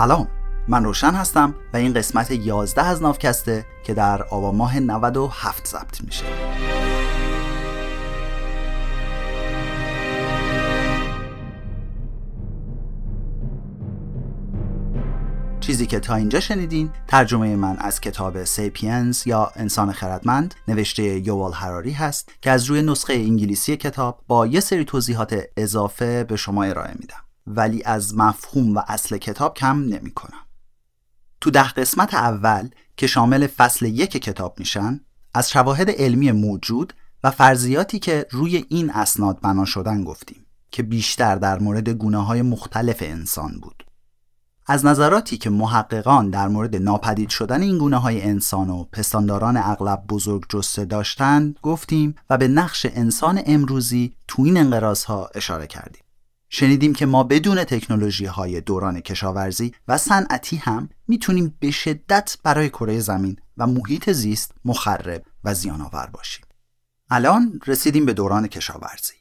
سلام. من روشن هستم و این قسمت 11 از نافکسته که در آبان ماه 97 ضبط میشه. چیزی که تا اینجا شنیدین ترجمه من از کتاب سیپینز یا انسان خردمند نوشته یوال هراری هست که از روی نسخه انگلیسی کتاب با یه سری توضیحات اضافه به شما ارائه میدم. ولی از مفهوم و اصل کتاب کم نمی کنم. تو ده قسمت اول که شامل فصل یک کتاب میشن از شواهد علمی موجود و فرضیاتی که روی این اسناد بنا شدن گفتیم که بیشتر در مورد گونه های مختلف انسان بود. از نظراتی که محققان در مورد ناپدید شدن این گونه های انسان و پستانداران اغلب بزرگ جسته داشتند گفتیم و به نقش انسان امروزی تو این انقراض ها اشاره کردیم. شنیدیم که ما بدون تکنولوژی های دوران کشاورزی و صنعتی هم می‌تونیم به شدت برای کره زمین و محیط زیست مخرب و زیانآور باشیم. الان رسیدیم به دوران کشاورزی.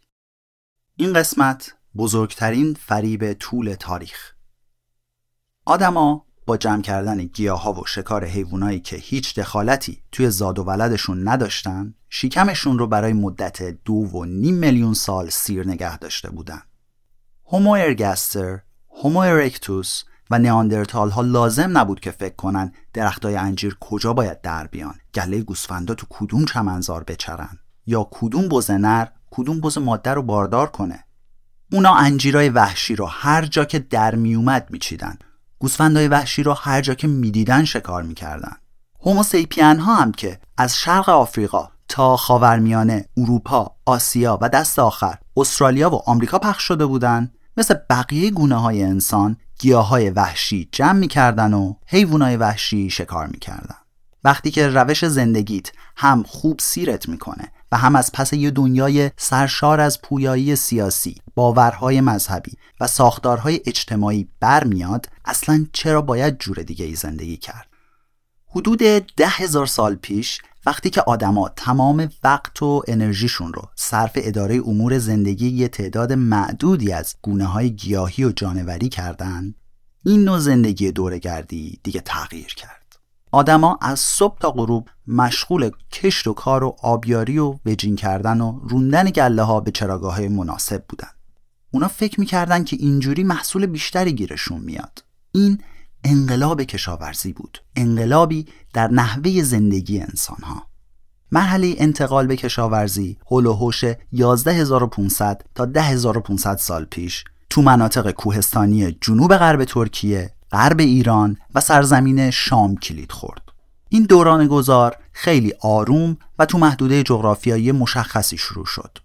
این قسمت بزرگترین فریب طول تاریخ. آدما با جمع کردن گیاها و شکار حیوانایی که هیچ دخالتی توی زاد و ولدشون نداشتن شیکمشون رو برای مدت دو و نیم میلیون سال سیر نگه داشته بودن. هومو ارگستر، هومو ارکتوس و نیاندرتال ها لازم نبود که فکر کنن درختای انجیر کجا باید در بیان. گله گوسفندا تو کدوم چمنزار بچرن؟ یا کدوم بز نر کدوم بز ماده رو باردار کنه؟ اونا انجیرای وحشی رو هر جا که در میومد میچیدن. گوسفندای وحشی رو هر جا که می‌دیدن شکار می‌کردن. هوموسیپین ها هم که از شرق آفریقا تا خاورمیانه، اروپا، آسیا و دست آخر استرالیا و آمریکا پخش شده بودند مثل بقیه گونه های انسان گیاه های وحشی جمع می‌کردن و حیوانای وحشی شکار می‌کردن وقتی که روش زندگیت هم خوب سیرت می‌کنه و هم از پس یه دنیای سرشار از پویایی سیاسی، باورهای مذهبی و ساختارهای اجتماعی برمیاد اصلا چرا باید جور دیگه ای زندگی کرد؟ حدود ده هزار سال پیش وقتی که آدما تمام وقت و انرژیشون رو صرف اداره امور زندگی یه تعداد معدودی از گونه های گیاهی و جانوری کردن این نوع زندگی دورگردی دیگه تغییر کرد. آدما از صبح تا غروب مشغول کشت و کار و آبیاری و وجین کردن و روندن گله ها به چراگاه های مناسب بودن. اونا فکر می‌کردن که اینجوری محصول بیشتری گیرشون میاد. این انقلاب کشاورزی بود انقلابی در نحوه زندگی انسان ها مرحله انتقال به کشاورزی هول و هوش 11500 تا 10500 سال پیش تو مناطق کوهستانی جنوب غرب ترکیه، غرب ایران و سرزمین شام کلید خورد. این دوران گذار خیلی آروم و تو محدوده جغرافیایی مشخصی شروع شد.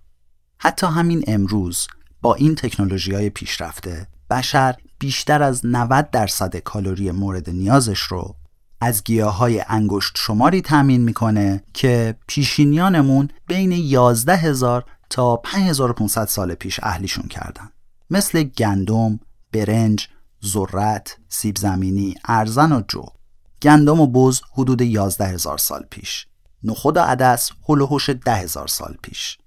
حتی همین امروز با این تکنولوژی های پیشرفته بشر بیشتر از 90 درصد کالری مورد نیازش رو از گیاه های انگشت شماری تأمین می‌کنه که پیشینیانمون بین 11 هزار تا 5500 سال پیش اهلیشون کردن. مثل گندم، برنج، ذرت، سیب زمینی، ارزن و جو. گندم و بز حدود 11 هزار سال پیش. نخود و عدس هلوهوش ده هزار سال پیش.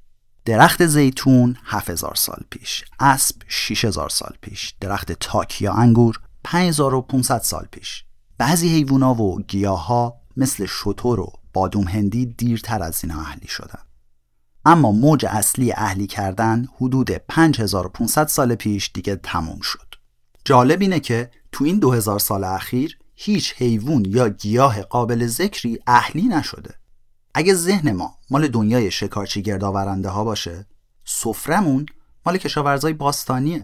درخت زیتون 7000 سال پیش اسب 6000 سال پیش درخت تاک یا انگور 5500 سال پیش. بعضی حیوونا و گیاها مثل شتر و بادوم هندی دیرتر از اینا اهلی شدن. اما موج اصلی اهلی کردن حدود 5500 سال پیش دیگه تموم شد. جالب اینه که تو این 2000 سال اخیر هیچ حیوان یا گیاه قابل ذکری اهلی نشده. اگه ذهن ما مال دنیای شکارچی گردآورنده ها باشه سفرمون مال کشاورزای باستانیه.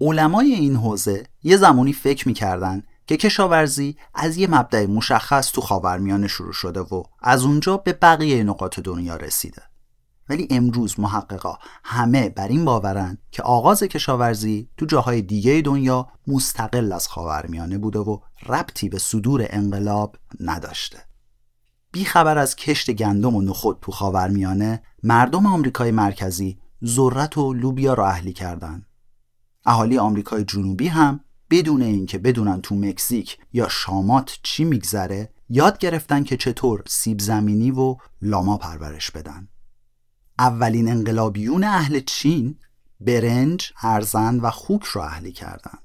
علمای این حوزه یه زمانی فکر می‌کردن که کشاورزی از یه مبدع مشخص تو خاورمیانه شروع شده و از اونجا به بقیه نقاط دنیا رسیده. ولی امروز محققا همه بر این باورن که آغاز کشاورزی تو جاهای دیگه دنیا مستقل از خاورمیانه بوده و ربطی به صدور انقلاب نداشته. بیخبر از کشت گندم و نخود تو خاورمیانه مردم آمریکای مرکزی ذرت و لوبیا را اهلی کردند. اهالی آمریکای جنوبی هم بدون اینکه بدونن تو مکزیک یا شامات چی میگذره یاد گرفتن که چطور سیب زمینی و لاما پرورش بدن اولین انقلابیون اهل چین برنج، ارزن و خوک را اهلی کردند.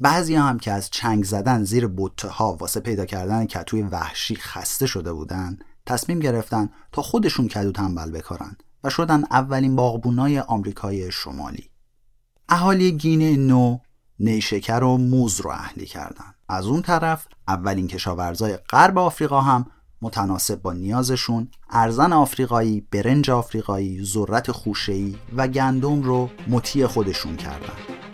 بعضی هم که از چنگ زدن زیر بوته ها واسه پیدا کردن کتوی وحشی خسته شده بودن تصمیم گرفتن تا خودشون کدو تنبل بکارن و شدن اولین باغبونای آمریکای شمالی اهالی گینه نو نیشکر و موز رو اهلی کردن از اون طرف اولین کشاورزای غرب آفریقا هم متناسب با نیازشون ارزن آفریقایی، برنج آفریقایی، ذرت خوشه‌ای و گندم رو مطیع خودشون کردن.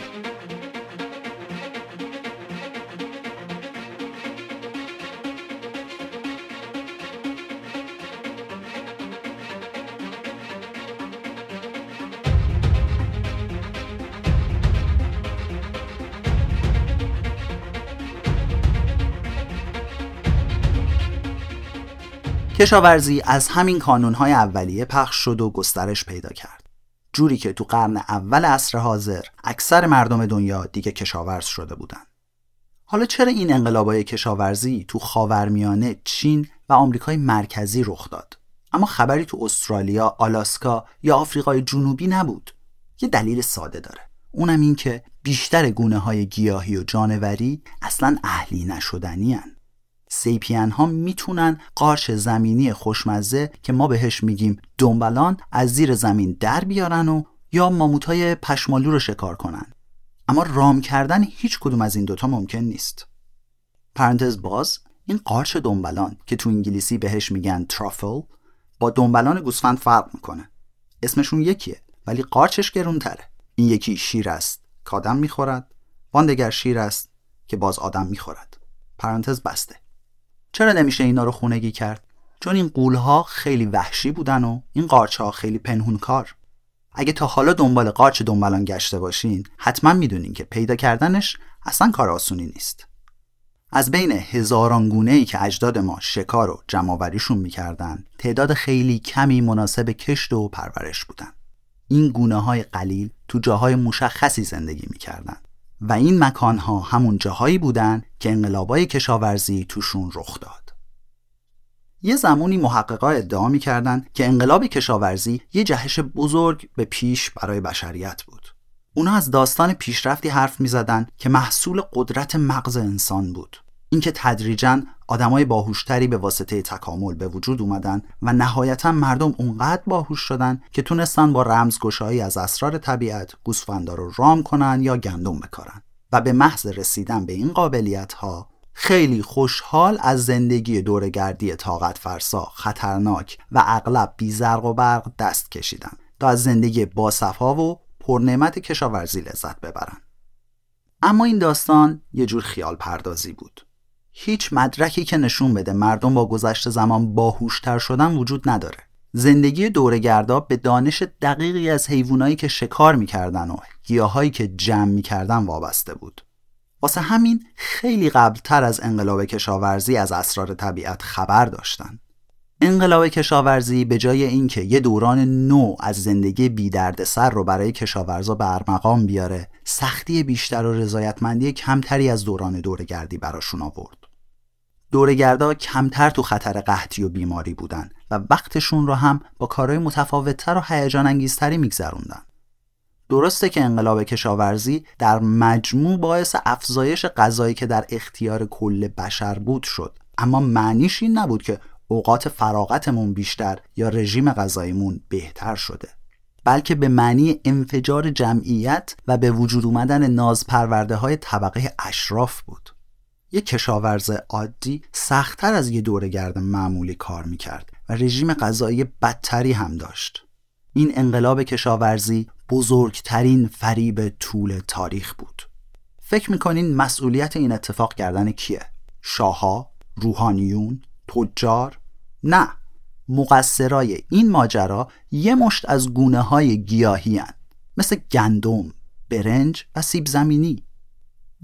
کشاورزی از همین کانونهای اولیه پخش شد و گسترش پیدا کرد. جوری که تو قرن اول عصر حاضر اکثر مردم دنیا دیگه کشاورز شده بودن حالا چرا این انقلابای کشاورزی تو خاورمیانه، چین و آمریکای مرکزی رخ داد؟ اما خبری تو استرالیا، آلاسکا یا آفریقای جنوبی نبود. یه دلیل ساده داره. اونم این که بیشتر گونه های گیاهی و جانوری اصلا اهلی نشدنی. سیپین ها می‌تونن قارچ زمینی خوشمزه که ما بهش میگیم دنبلان از زیر زمین در بیارن و یا ماموت های پشمالو رو شکار کنن. اما رام کردن هیچ کدوم از این دوتا ممکن نیست. پرانتز باز این قارچ دنبلان که تو انگلیسی بهش میگن ترافل با دنبلان گوسفند فرق می‌کنه. اسمشون یکیه ولی قارچش گرونتره. این یکی شیر است که آدم می‌خورد وان دگر شیر است که باز آدم می‌خورد. پرانتز بسته. چرا نمیشه اینا رو خونگی کرد؟ چون این قولها خیلی وحشی بودن و این قارچ ها خیلی پنهونکار اگه تا حالا دنبال قارچ دنبالان گشته باشین حتما می‌دونین که پیدا کردنش اصلا کار آسونی نیست. از بین هزاران گونه ای که اجداد ما شکار و جمعآوریشون می‌کردن تعداد خیلی کمی مناسب کشت و پرورش بودن. این گونه های قلیل تو جاهای مشخصی زندگی می‌کردن. و این مکانها همون جاهایی بودن که انقلابای کشاورزی توشون رخ داد. یه زمانی محققا ادعا می‌کردن که انقلاب کشاورزی یه جهش بزرگ به پیش برای بشریت بود. اونا از داستان پیشرفتی حرف می‌زدن که محصول قدرت مغز انسان بود. اینکه تدریجا آدمای باهوشتری به واسطه تکامل به وجود اومدن و نهایتا مردم اونقدر باهوش شدن که تونستن با رمزگشایی از اسرار طبیعت گوسفندا رو رام کنن یا گندم بکارن. و به محض رسیدن به این قابلیت ها خیلی خوشحال از زندگی دورگردی طاقت فرسا خطرناک و اغلب بیزرق و برق دست کشیدن تا از زندگی باصفا و پرنعمت کشاورزی لذت ببرن. اما این داستان یه جور خیال پردازی بود. هیچ مدرکی که نشون بده مردم با گذشت زمان باهوشتر شدن وجود نداره. زندگی دورگردا به دانش دقیقی از حیوانایی که شکار می‌کردن و گیاهایی که جمع می‌کردن وابسته بود. واسه همین خیلی قبلتر از انقلاب کشاورزی از اسرار طبیعت خبر داشتن. انقلاب کشاورزی به جای اینکه یه دوران نو از زندگی بی سر رو برای کشاورزا به ارمقام بیاره سختی بیشتر و رضایتمندی کمتری از دوران دورگردی براشون آورد. دورگردا کمتر تو خطر قحطی و بیماری بودن و وقتشون رو هم با کارهای متفاوتتر و هیجان انگیزتری میگذروندن. درسته که انقلاب کشاورزی در مجموع باعث افزایش غذایی که در اختیار کل بشر بود شد اما معنیش این نبود که اوقات فراغتمون بیشتر یا رژیم غذاییمون بهتر شده بلکه به معنی انفجار جمعیت و به وجود اومدن نازپرورده های طبقه اشراف بود یک کشاورز عادی سختتر از یه دورگرد معمولی کار می‌کرد و رژیم غذایی بدتری هم داشت این انقلاب کشاورزی بزرگترین فریب طول تاریخ بود فکر می‌کنین مسئولیت این اتفاق کردن کیه؟ شاها؟ روحانیون؟ تجار؟ نه مقصرای این ماجرا یه مشت از گونه های گیاهی هن. مثل گندم، برنج و سیب زمینی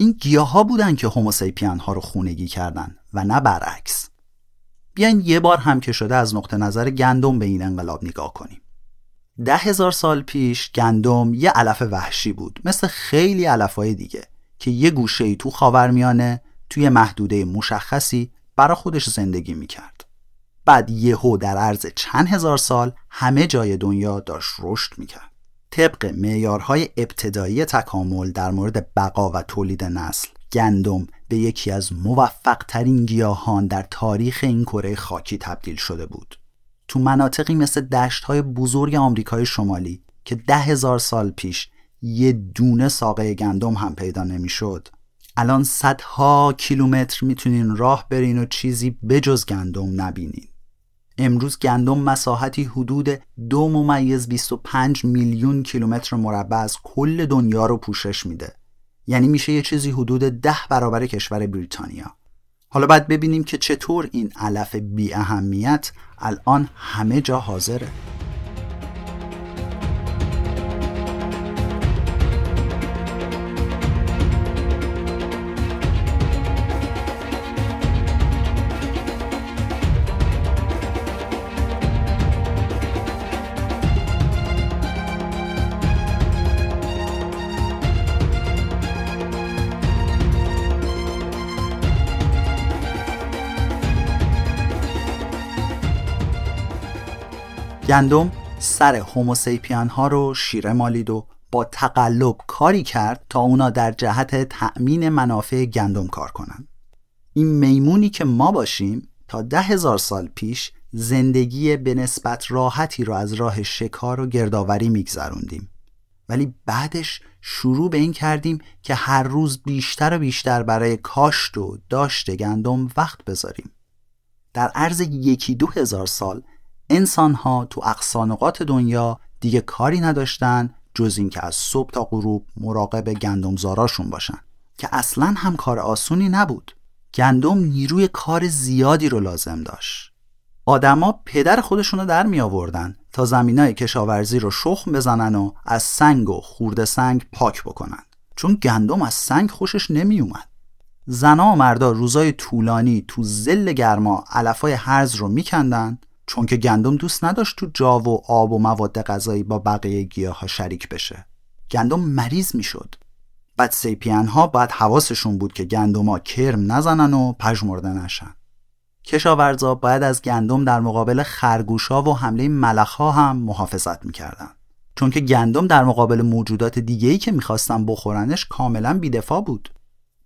این گیاه ها بودن که هوموسیپین ها رو خونگی کردن و نه برعکس. بیاین یه بار هم که شده از نقطه نظر گندم به این انقلاب نگاه کنیم. ده هزار سال پیش گندم یه علف وحشی بود مثل خیلی علفهای دیگه که یه گوشه ای تو خاورمیانه توی محدوده مشخصی برا خودش زندگی می‌کرد. بعد یهو در عرض چند هزار سال همه جای دنیا داشت رشد می‌کرد. طبق معیارهای ابتدایی تکامل در مورد بقا و تولید نسل گندم به یکی از موفق ترین گیاهان در تاریخ این کره خاکی تبدیل شده بود. تو مناطقی مثل دشت های بزرگ آمریکای شمالی که ده هزار سال پیش یه دونه ساقه گندم هم پیدا نمی‌شد. الان صدها کیلومتر می‌تونین راه برین و چیزی بجز گندم نبینین. امروز گندم مساحتی حدود دو ممیز 25 میلیون کیلومتر مربع از کل دنیا رو پوشش میده. یعنی میشه یه چیزی حدود ده برابر کشور بریتانیا. حالا باید ببینیم که چطور این علف بی اهمیت الان همه جا حاضره. گندم سر هوموسیپین ها رو شیره مالید و با تقلب کاری کرد تا اونا در جهت تأمین منافع گندم کار کنن. این میمونی که ما باشیم تا ده هزار سال پیش زندگی به نسبت راحتی رو از راه شکار و گردآوری میگذروندیم. ولی بعدش شروع به این کردیم که هر روز بیشتر و بیشتر برای کاشت و داشت گندم وقت بذاریم. در عرض یکی دو هزار سال انسان ها تو اقصانقات دنیا دیگه کاری نداشتن جز اینکه از صبح تا غروب مراقب گندمزاراشون باشن که اصلا هم کار آسونی نبود. گندم نیروی کار زیادی رو لازم داشت. آدما پدر خودشون رو در می آوردن تا زمینای کشاورزی رو شخم بزنن و از سنگ و خورده سنگ پاک بکنن. چون گندم از سنگ خوشش نمی اومد زنا و مردا روزای طولانی تو زل گرما علفای هرز رو میکندن چون که گندم دوست نداشت تو جا و آب و مواد غذایی با بقیه گیاه ها شریک بشه. گندم مریض می‌شد. بعد سیپین ها باید حواسشون بود که ها کرم نزنن و پژمرده نشن. کشاورزا باید از گندم در مقابل خرگوشا و حمله ملخها هم محافظت می‌کردن. چون که گندم در مقابل موجودات دیگه‌ای که می‌خواستن بخورنش کاملا بیدفاع بود.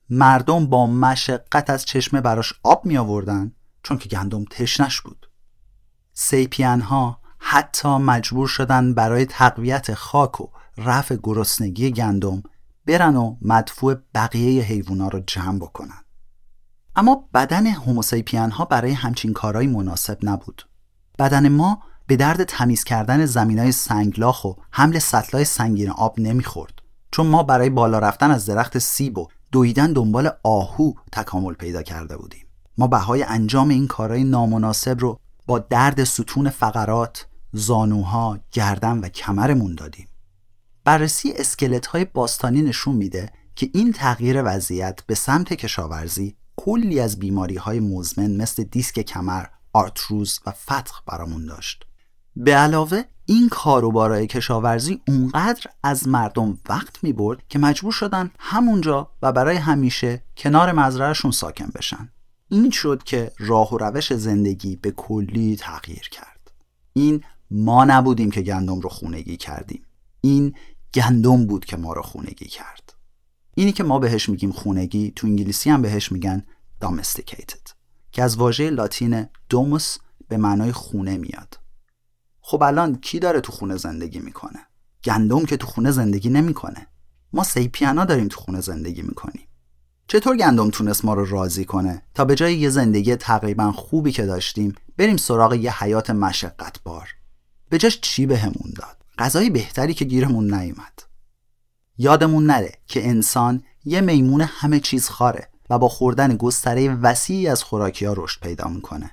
مردم با مشقت از چشمه براش آب می آوردن چون که گندم تشنش بود. سیپین ها حتی مجبور شدن برای تقویت خاک و رفع گرسنگی گندم برن و مدفوع بقیه حیوونا رو جمع بکنن. اما بدن هوموسیپین ها برای همچین کارهای مناسب نبود. بدن ما به درد تمیز کردن زمین های سنگلاخ و حمل سطلای سنگین آب نمی‌خورد چون ما برای بالا رفتن از درخت سیب و دویدن دنبال آهو تکامل پیدا کرده بودیم. ما بهای انجام این کارهای نامناسب رو با درد ستون فقرات، زانوها، گردن و کمرمون دادیم. بررسی اسکلت های باستانی نشون میده که این تغییر وضعیت به سمت کشاورزی کلی از بیماری های مزمن مثل دیسک کمر، آرتروز و فتق برامون داشت. به علاوه این کاروبارای کشاورزی اونقدر از مردم وقت می برد که مجبور شدن همونجا و برای همیشه کنار مزرعهشون ساکن بشن. این شد که راه و روش زندگی به کلی تغییر کرد. این ما نبودیم که گندم رو خونگی کردیم. این گندم بود که ما رو خونگی کرد. اینی که ما بهش میگیم خونگی تو انگلیسی هم بهش میگن domesticated که از واژه لاتین دوموس به معنای خونه میاد. خب الان کی داره تو خونه زندگی می‌کنه؟ گندم که تو خونه زندگی نمی‌کنه. ما سیپیانا داریم تو خونه زندگی می‌کنیم. چطور گندم تونست ما رو راضی کنه؟ تا به جای یه زندگی تقریبا خوبی که داشتیم بریم سراغ یه حیات مشقت بار به جاش چی بهمون داد؟ غذای بهتری که گیرمون نیومد. یادمون نره که انسان یه میمون همه چیز خاره و با خوردن گستره وسیعی از خوراکی ها رشد پیدا می‌کنه.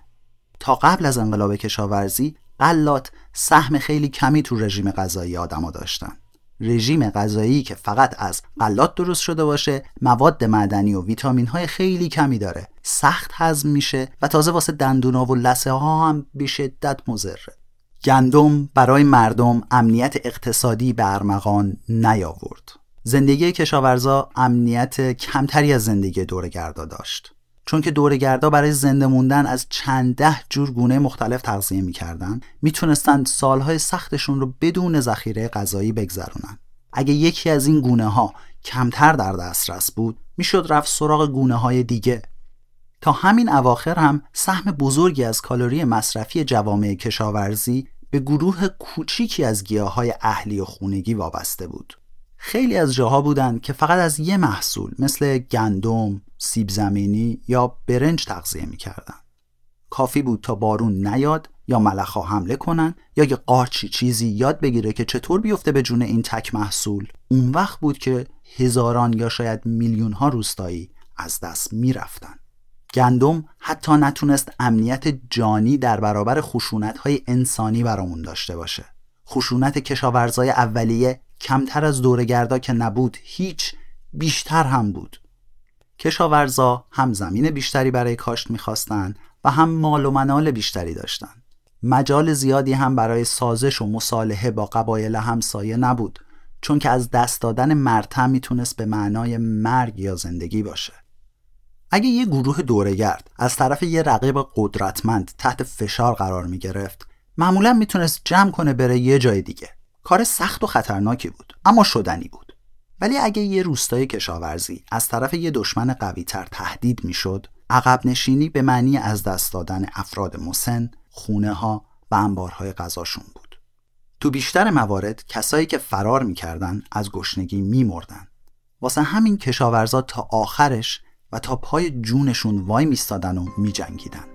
تا قبل از انقلاب کشاورزی قلات سهم خیلی کمی تو رژیم غذایی آدما داشتن. رژیم غذایی که فقط از غلات درست شده باشه مواد معدنی و ویتامین های خیلی کمی داره. سخت هضم میشه و تازه واسه دندونا و لسه ها هم به شدت مضره. گندم برای مردم امنیت اقتصادی به ارمغان نیاورد. زندگی کشاورزا امنیت کمتری از زندگی دورگردا داشت. چون که دورگردا برای زنده موندن از چند ده جور گونه مختلف تغذیه می‌کردن می‌تونستند سالهای سختشون رو بدون ذخیره غذایی بگذرونن. اگه یکی از این گونه ها کمتر در دسترس بود می‌شد رفت سراغ گونه های دیگه. تا همین اواخر هم سهم بزرگی از کالری مصرفی جوامع کشاورزی به گروه کوچیکی از گیاه های اهلی و خونگی وابسته بود. خیلی از جاها بودند که فقط از یه محصول مثل گندم، سیب زمینی یا برنج تغذیه می‌کردن. کافی بود تا بارون نیاد یا ملخا حمله کنن یا یه قارچی چیزی یاد بگیره که چطور بیفته به جون این تک محصول. اون وقت بود که هزاران یا شاید میلیون ها روستایی از دست می‌رفتن. گندم حتی نتونست امنیت جانی در برابر خشونت های انسانی برامون داشته باشه. خشونت کشاورزای اولیه کمتر از دورگردا که نبود هیچ بیشتر هم بود. کشاورزا هم زمین بیشتری برای کاشت می‌خواستن و هم مال و منال بیشتری داشتن. مجال زیادی هم برای سازش و مصالحه با قبایل همسایه نبود چون که از دست دادن مرتم می‌تونست به معنای مرگ یا زندگی باشه. اگه یه گروه دورگرد از طرف یه رقیب قدرتمند تحت فشار قرار می گرفت معمولا می‌تونست جمع کنه بره یه جای دیگه. کار سخت و خطرناکی بود اما شدنی بود. ولی اگه یه روستای کشاورزی از طرف یه دشمن قویتر تهدید می‌شد عقب نشینی به معنی از دست دادن افراد مسن خونه ها و انبارهای غذاشون بود. تو بیشتر موارد کسایی که فرار می‌کردن از گشنگی میمردن. واسه همین کشاورزا تا آخرش و تا پای جونشون وای میستادن و میجنگیدن.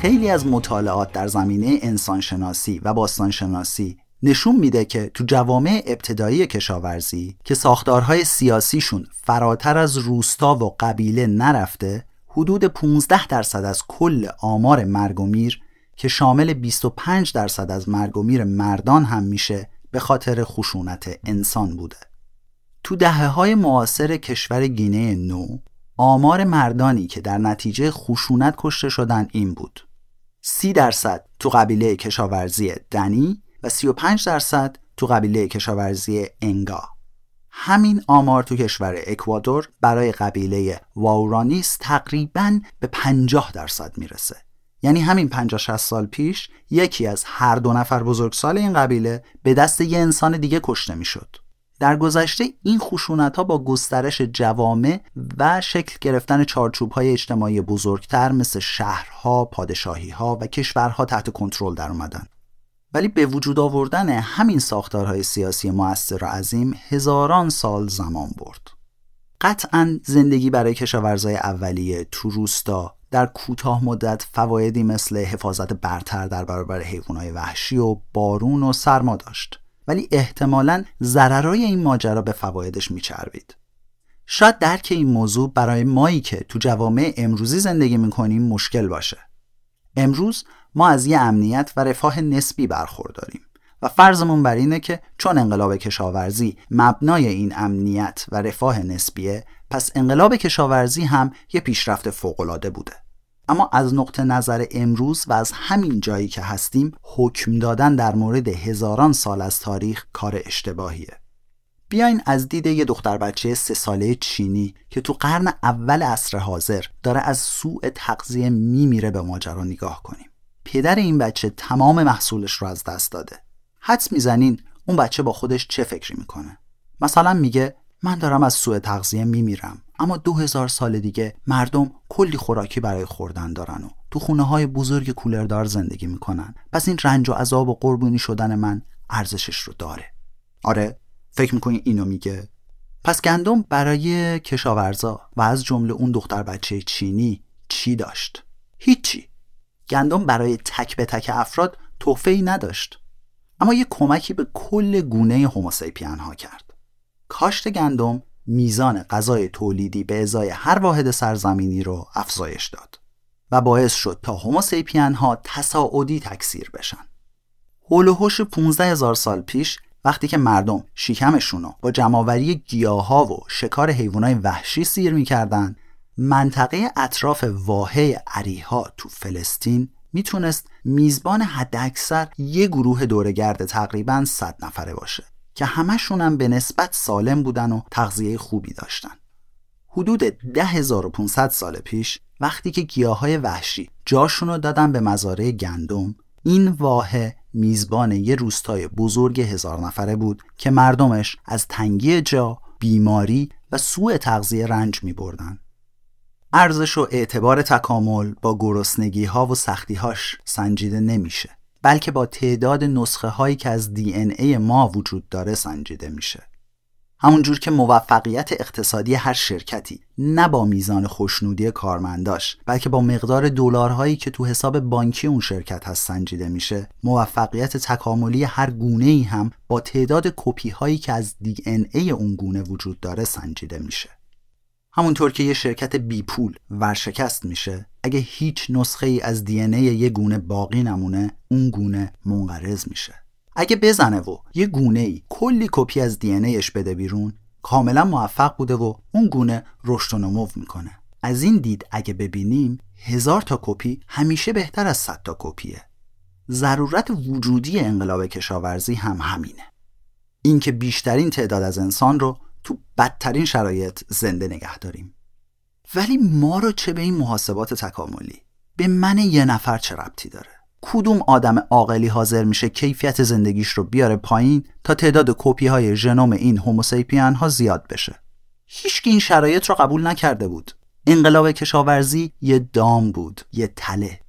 خیلی از مطالعات در زمینه انسانشناسی و باستانشناسی نشون میده که تو جوامع ابتدایی کشاورزی که ساختارهای سیاسیشون فراتر از روستا و قبیله نرفته حدود 15 درصد از کل آمار مرگ و میر که شامل 25 درصد از مرگ و میر مردان هم میشه به خاطر خشونت انسان بوده. تو دهه های معاصر کشور گینه نو آمار مردانی که در نتیجه خشونت کشته شدن این بود. سی درصد تو قبیله کشاورزی دنی و 35 درصد تو قبیله کشاورزی انگا. همین آمار تو کشور اکوادور برای قبیله واورانیس تقریبا به 50 درصد می‌رسه. یعنی همین 50 60 سال پیش یکی از هر دو نفر بزرگسال این قبیله به دست یه انسان دیگه کشته می‌شد. در گذشته این خشونت ها با گسترش جوامع و شکل گرفتن چارچوب های اجتماعی بزرگتر مثل شهرها، پادشاهی ها و کشورها تحت کنترل در اومدن. ولی به وجود آوردن همین ساختارهای سیاسی موثر و عظیم هزاران سال زمان برد. قطعا زندگی برای کشاورزای اولیه تو روستا در کوتاه مدت فوایدی مثل حفاظت برتر در برابر حیوانات وحشی و بارون و سرما داشت. ولی احتمالا ضررای این ماجرا به فوایدش میچربید. شاید درک این موضوع برای مایی که تو جوامع امروزی زندگی می‌کنیم مشکل باشه. امروز ما از یه امنیت و رفاه نسبی برخورداریم و فرضمون بر اینه که چون انقلاب کشاورزی مبنای این امنیت و رفاه نسبیه پس انقلاب کشاورزی هم یه پیشرفت فوقالعاده بوده. اما از نقطه نظر امروز و از همین جایی که هستیم حکم دادن در مورد هزاران سال از تاریخ کار اشتباهیه. بیاین از دید یه دختر بچه سه ساله چینی که تو قرن اول عصر حاضر داره از سوء تغذیه میمیره به ماجرا نگاه کنیم. پدر این بچه تمام محصولش رو از دست داده. حدس می‌زنین اون بچه با خودش چه فکری می‌کنه؟ مثلا میگه من دارم از سوء تغذیه میمیرم. اما دو هزار سال دیگه مردم کلی خوراکی برای خوردن دارن و تو خونه های بزرگ کولردار زندگی می‌کنن. پس این رنج و عذاب و قربونی شدن من ارزشش رو داره. آره فکر می‌کنی اینو میگه؟ پس گندم برای کشاورزا و از جمله اون دختر بچه چینی چی داشت؟ هیچی. گندم برای تک به تک افراد تحفه ای نداشت. اما یه کمکی به کل گونه هوموسیپین ها کرد. کاشت گندم میزان غذای تولیدی به ازای هر واحد سرزمینی رو افزایش داد و باعث شد تا هوموسیپین ها تصاعدی تکثیر بشن. هول و 15 هزار سال پیش وقتی که مردم شکمشون رو با جمعآوری گیاها و شکار حیوانات وحشی سیر می‌کردن منطقه اطراف واحه عریها تو فلسطین می‌تونست میزبان حداکثر یه گروه دورگرد تقریبا 100 نفره باشه که همشون هم به نسبت سالم بودن و تغذیه خوبی داشتن حدود 10500 سال پیش وقتی که گیاهای وحشی جاشون رو دادن به مزارع گندم این واحه میزبان یه روستای بزرگ هزار نفره بود که مردمش از تنگی جا، بیماری و سوء تغذیه رنج می بردن. ارزش و اعتبار تکامل با گرسنگی ها و سختی هاش سنجیده نمیشه بلکه با تعداد نسخه هایی که از دی ای ما وجود داره سنجیده میشه. همونجور که موفقیت اقتصادی هر شرکتی نه با میزان خوشنودی کارمنداش بلکه با مقدار دلارهایی که تو حساب بانکی اون شرکت هست سنجیده میشه موفقیت تکاملی هر گونه ای هم با تعداد کپی هایی که از دی ای اون گونه وجود داره سنجیده میشه. همونطور که یه شرکت بی پول ورشکست میشه اگه هیچ نسخه ای از دی یه گونه باقی نمونه اون گونه منقرض میشه. اگه بزنه و یه گونه ای کلی کپی از دی ایش بده بیرون کاملا موفق بوده و اون گونه رشد و نمو می‌کنه. از این دید اگه ببینیم هزار تا کپی همیشه بهتر از صد تا کپیه. ضرورت وجودی انقلاب کشاورزی هم همینه. اینکه بیشترین تعداد از انسان رو تو بدترین شرایط زنده نگه داریم. ولی ما رو چه به این محاسبات تکاملی؟ به من یه نفر چه ربطی داره؟ کدوم آدم عاقلی حاضر میشه کیفیت زندگیش رو بیاره پایین تا تعداد کپی های ژنوم این هوموسیپین ها زیاد بشه؟ هیچ این شرایط رو قبول نکرده بود. انقلاب کشاورزی یه دام بود یه تله.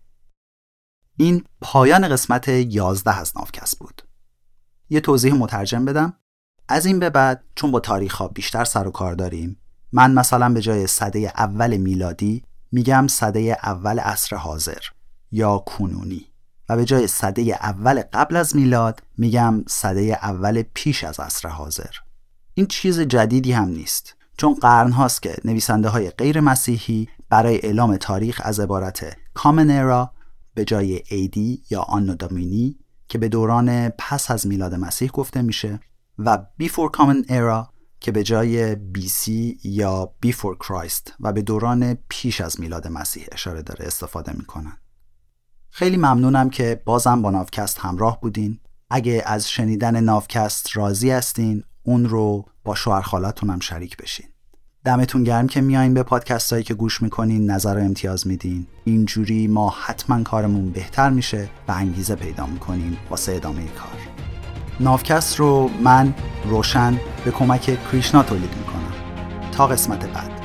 این پایان قسمت 11 از نافکست بود. یه توضیح مترجم بدم. از این به بعد چون با تاریخ ها بیشتر سر و کار داریم من مثلا به جای صده اول میلادی میگم صده اول عصر حاضر یا کنونی و به جای صده اول قبل از میلاد میگم صده اول پیش از عصر حاضر. این چیز جدیدی هم نیست چون قرن هاست که نویسنده های غیر مسیحی برای اعلام تاریخ از عبارت کامن ایرا به جای ایدی یا آنو دامینی که به دوران پس از میلاد مسیح گفته میشه و Before Common Era که به جای BC یا Before Christ و به دوران پیش از میلاد مسیح اشاره داره استفاده می‌کنن. خیلی ممنونم که بازم با نافکست همراه بودین. اگه از شنیدن نافکست راضی هستین اون رو با شوهرخالتون هم شریک بشین. دمتون گرم که میایین به پادکست هایی که گوش می‌کنین نظر و امتیاز میدین. اینجوری ما حتما کارمون بهتر میشه و انگیزه پیدا می‌کنیم واسه ادامه کار. نافکست رو من روشن به کمک کریشنا تولید می‌کنم. تا قسمت بعد.